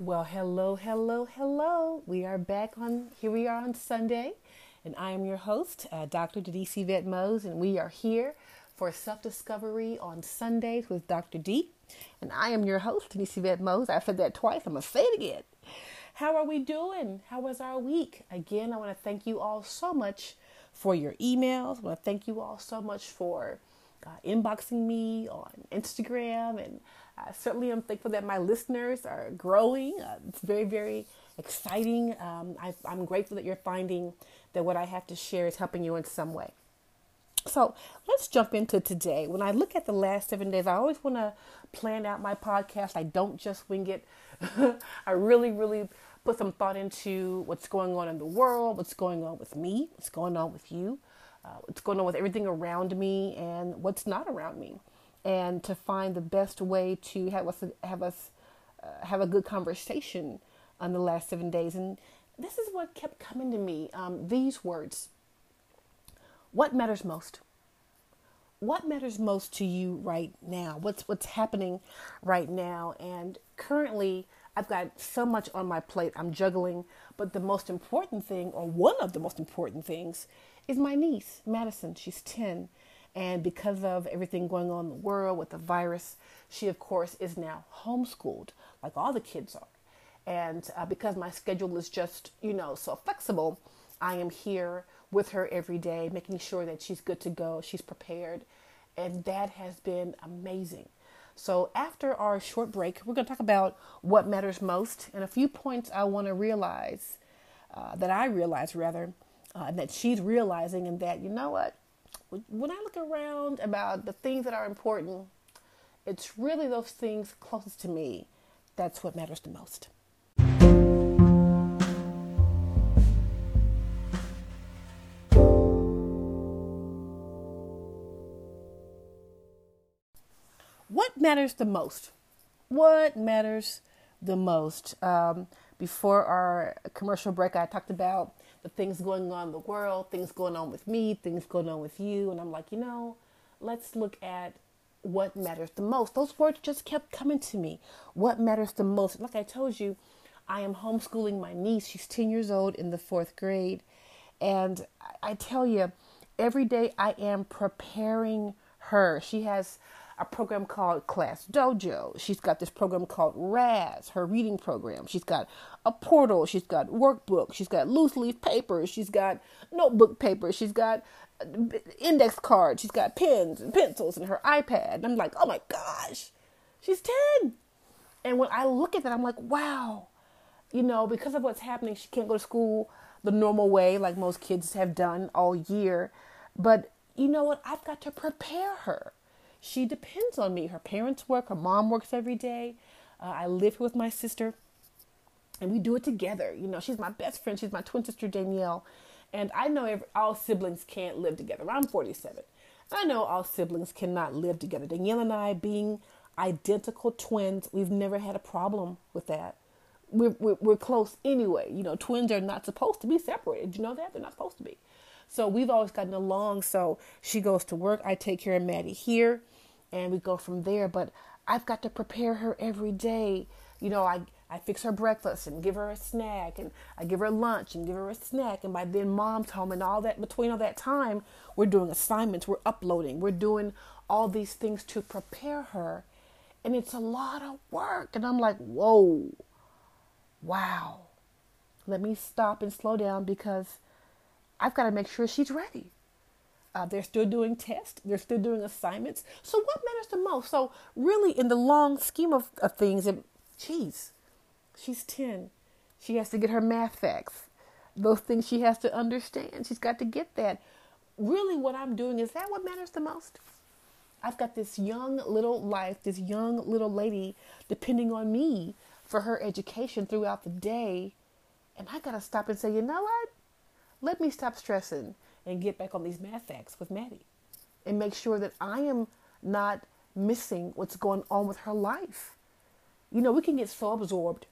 Well, hello, hello, hello. We are back on, here we are on Sunday, and I am your host, uh, Dr. Denise Yvette Mose, and we are here for self discovery on Sundays with Dr. D. And I am your host, Denise Yvette Mose. I've said that twice, I'm going to say it again. How are we doing? How was our week? Again, I want to thank you all so much for your emails. I want to thank you all so much for uh, inboxing me on Instagram and certainly I certainly am thankful that my listeners are growing. Uh, it's very, very exciting. Um, I, I'm grateful that you're finding that what I have to share is helping you in some way. So let's jump into today. When I look at the last seven days, I always want to plan out my podcast. I don't just wing it. I really, really put some thought into what's going on in the world, what's going on with me, what's going on with you, uh, what's going on with everything around me, and what's not around me and to find the best way to have us have us uh, have a good conversation on the last seven days. And this is what kept coming to me: um, these words. What matters most? What matters most to you right now? What's what's happening right now? And currently, I've got so much on my plate. I'm juggling, but the most important thing, or one of the most important things, is my niece, Madison. She's ten and because of everything going on in the world with the virus, she, of course, is now homeschooled, like all the kids are. And uh, because my schedule is just, you know, so flexible, I am here with her every day, making sure that she's good to go, she's prepared. And that has been amazing. So, after our short break, we're going to talk about what matters most and a few points I want to realize, uh, that I realize rather, uh, that she's realizing, and that, you know what, when I look around about the things that are important, it's really those things closest to me that's what matters the most. What matters the most? What matters the most? Um, before our commercial break, I talked about the things going on in the world, things going on with me, things going on with you. And I'm like, you know, let's look at what matters the most. Those words just kept coming to me. What matters the most? Like I told you, I am homeschooling my niece. She's 10 years old in the fourth grade. And I tell you, every day I am preparing her. She has a program called Class Dojo. She's got this program called Raz, her reading program. She's got a portal. She's got workbook. She's got loose leaf papers. She's got notebook paper. She's got uh, index cards. She's got pens and pencils and her iPad. And I'm like, oh my gosh, she's 10. And when I look at that, I'm like, wow. You know, because of what's happening, she can't go to school the normal way like most kids have done all year. But you know what? I've got to prepare her she depends on me. Her parents work, her mom works every day. Uh, I live here with my sister, and we do it together. You know, she's my best friend. She's my twin sister, Danielle. And I know every, all siblings can't live together. I'm 47. I know all siblings cannot live together. Danielle and I, being identical twins, we've never had a problem with that. We're, we're, we're close anyway. You know, twins are not supposed to be separated. Did you know that? They're not supposed to be. So we've always gotten along. So she goes to work. I take care of Maddie here and we go from there. But I've got to prepare her every day. You know, I I fix her breakfast and give her a snack, and I give her lunch and give her a snack. And by then, mom's home, and all that between all that time, we're doing assignments, we're uploading, we're doing all these things to prepare her, and it's a lot of work. And I'm like, whoa, wow. Let me stop and slow down because I've got to make sure she's ready. Uh, they're still doing tests. They're still doing assignments. So what matters the most? So really, in the long scheme of, of things, it, geez, she's 10. She has to get her math facts. Those things she has to understand. She's got to get that. Really, what I'm doing is that what matters the most? I've got this young little life, this young little lady depending on me for her education throughout the day. And I got to stop and say, you know what? Let me stop stressing and get back on these math facts with Maddie and make sure that I am not missing what's going on with her life. You know, we can get so absorbed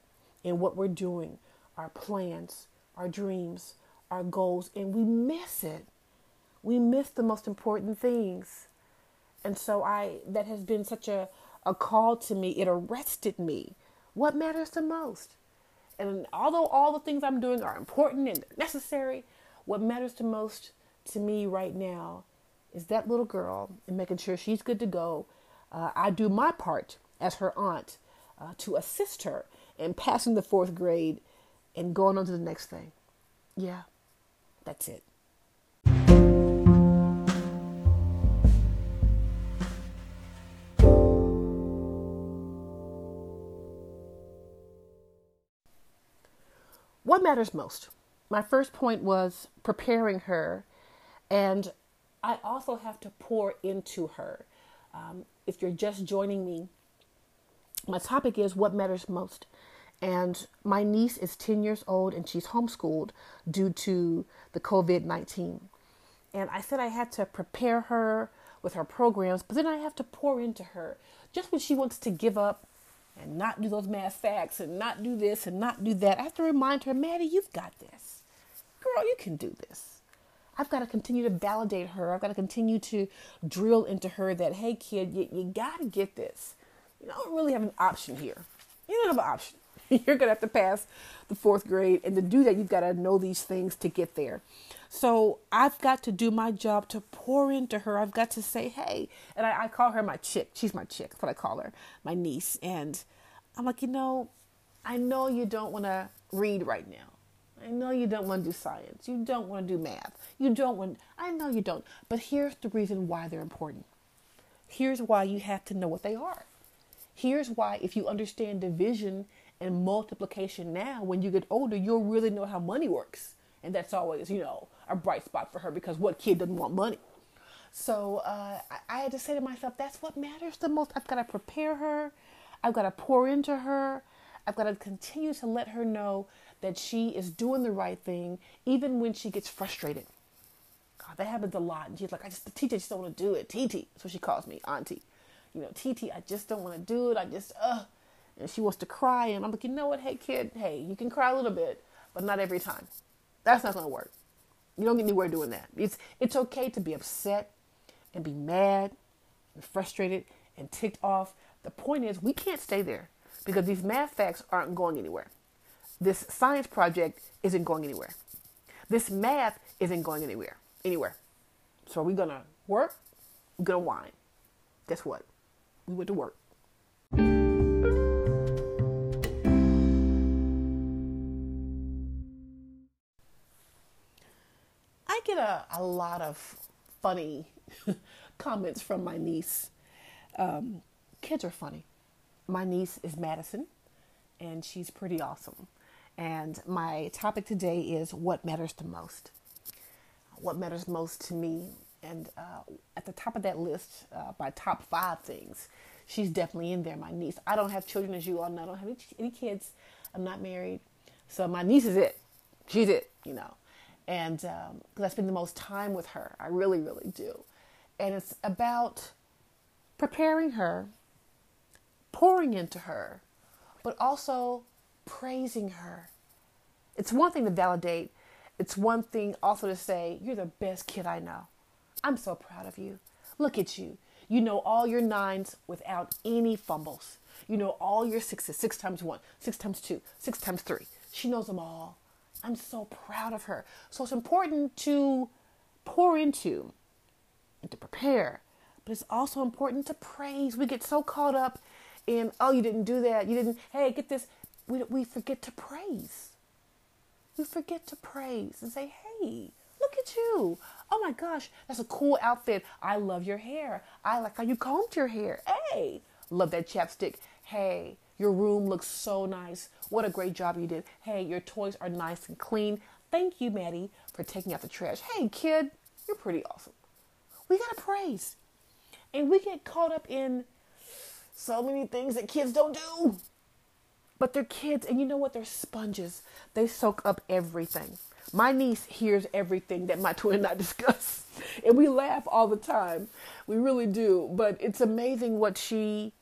in what we're doing, our plans, our dreams, our goals, and we miss it. We miss the most important things. And so I that has been such a, a call to me. It arrested me what matters the most. And although all the things I'm doing are important and necessary, what matters the most to me right now is that little girl and making sure she's good to go. Uh, I do my part as her aunt uh, to assist her in passing the fourth grade and going on to the next thing. Yeah, that's it. What matters most? My first point was preparing her, and I also have to pour into her. Um, if you're just joining me, my topic is what matters most. And my niece is 10 years old and she's homeschooled due to the COVID 19. And I said I had to prepare her with her programs, but then I have to pour into her. Just when she wants to give up and not do those math facts and not do this and not do that, I have to remind her, Maddie, you've got this. Girl, you can do this. I've got to continue to validate her. I've got to continue to drill into her that, hey, kid, you, you got to get this. You don't really have an option here. You don't have an option. You're going to have to pass the fourth grade. And to do that, you've got to know these things to get there. So I've got to do my job to pour into her. I've got to say, hey, and I, I call her my chick. She's my chick. That's what I call her, my niece. And I'm like, you know, I know you don't want to read right now. I know you don't want to do science. You don't want to do math. You don't want, I know you don't. But here's the reason why they're important. Here's why you have to know what they are. Here's why, if you understand division and multiplication now, when you get older, you'll really know how money works. And that's always, you know, a bright spot for her because what kid doesn't want money? So uh, I, I had to say to myself, that's what matters the most. I've got to prepare her, I've got to pour into her, I've got to continue to let her know that she is doing the right thing, even when she gets frustrated. God, that happens a lot. And she's like, I just, the teacher just don't want to do it. TT. What she calls me, auntie. You know, TT, I just don't want to do it. I just, uh, and she wants to cry. And I'm like, you know what? Hey, kid, hey, you can cry a little bit, but not every time. That's not going to work. You don't get anywhere doing that. It's, it's okay to be upset and be mad and frustrated and ticked off. The point is, we can't stay there because these math facts aren't going anywhere. This science project isn't going anywhere. This math isn't going anywhere. Anywhere. So we're we gonna work? We're gonna whine. Guess what? We went to work. I get a, a lot of funny comments from my niece. Um, kids are funny. My niece is Madison, and she's pretty awesome. And my topic today is what matters the most. What matters most to me. And uh, at the top of that list, uh, my top five things, she's definitely in there, my niece. I don't have children, as you all know. I don't have any, kids. I'm not married. So my niece is it. She's it, you know. And because um, I spend the most time with her, I really, really do. And it's about preparing her, pouring into her, but also praising her. It's one thing to validate, it's one thing also to say, You're the best kid I know. I'm so proud of you. Look at you. You know all your nines without any fumbles. You know all your sixes six times one, six times two, six times three. She knows them all. I'm so proud of her. So it's important to pour into and to prepare, but it's also important to praise. We get so caught up in, oh, you didn't do that. You didn't, hey, get this we, we forget to praise. We forget to praise and say, hey, look at you. Oh my gosh, that's a cool outfit. I love your hair. I like how you combed your hair. Hey, love that chapstick. Hey, your room looks so nice. What a great job you did. Hey, your toys are nice and clean. Thank you, Maddie, for taking out the trash. Hey, kid, you're pretty awesome. We got to praise. And we get caught up in so many things that kids don't do. But they're kids, and you know what? They're sponges. They soak up everything. My niece hears everything that my twin and I discuss, and we laugh all the time. We really do. But it's amazing what she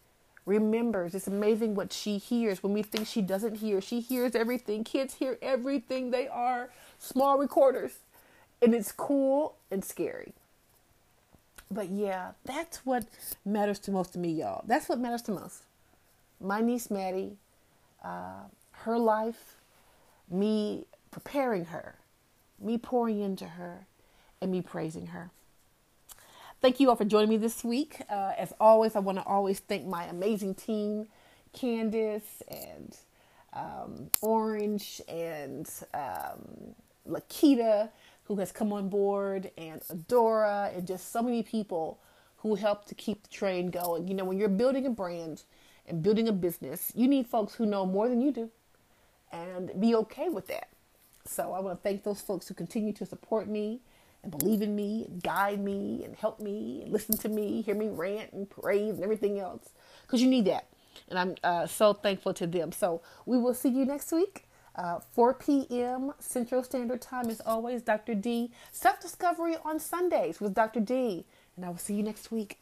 remembers. It's amazing what she hears when we think she doesn't hear. She hears everything. Kids hear everything. They are small recorders, and it's cool and scary. But yeah, that's what matters to most to me, y'all. That's what matters to most. My niece Maddie uh, her life, me preparing her, me pouring into her, and me praising her. Thank you all for joining me this week. Uh, as always, I want to always thank my amazing team, Candace and um, Orange and um, Lakita, who has come on board, and Adora, and just so many people who help to keep the train going. You know, when you're building a brand and building a business, you need folks who know more than you do and be okay with that. So I want to thank those folks who continue to support me and believe in me and guide me and help me and listen to me, hear me rant and praise and everything else because you need that. And I'm uh, so thankful to them. So we will see you next week. Uh, 4 p.m. Central Standard Time is always Dr. D. Self Discovery on Sundays with Dr. D. And I will see you next week.